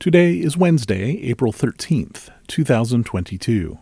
Today is Wednesday, April 13th, 2022.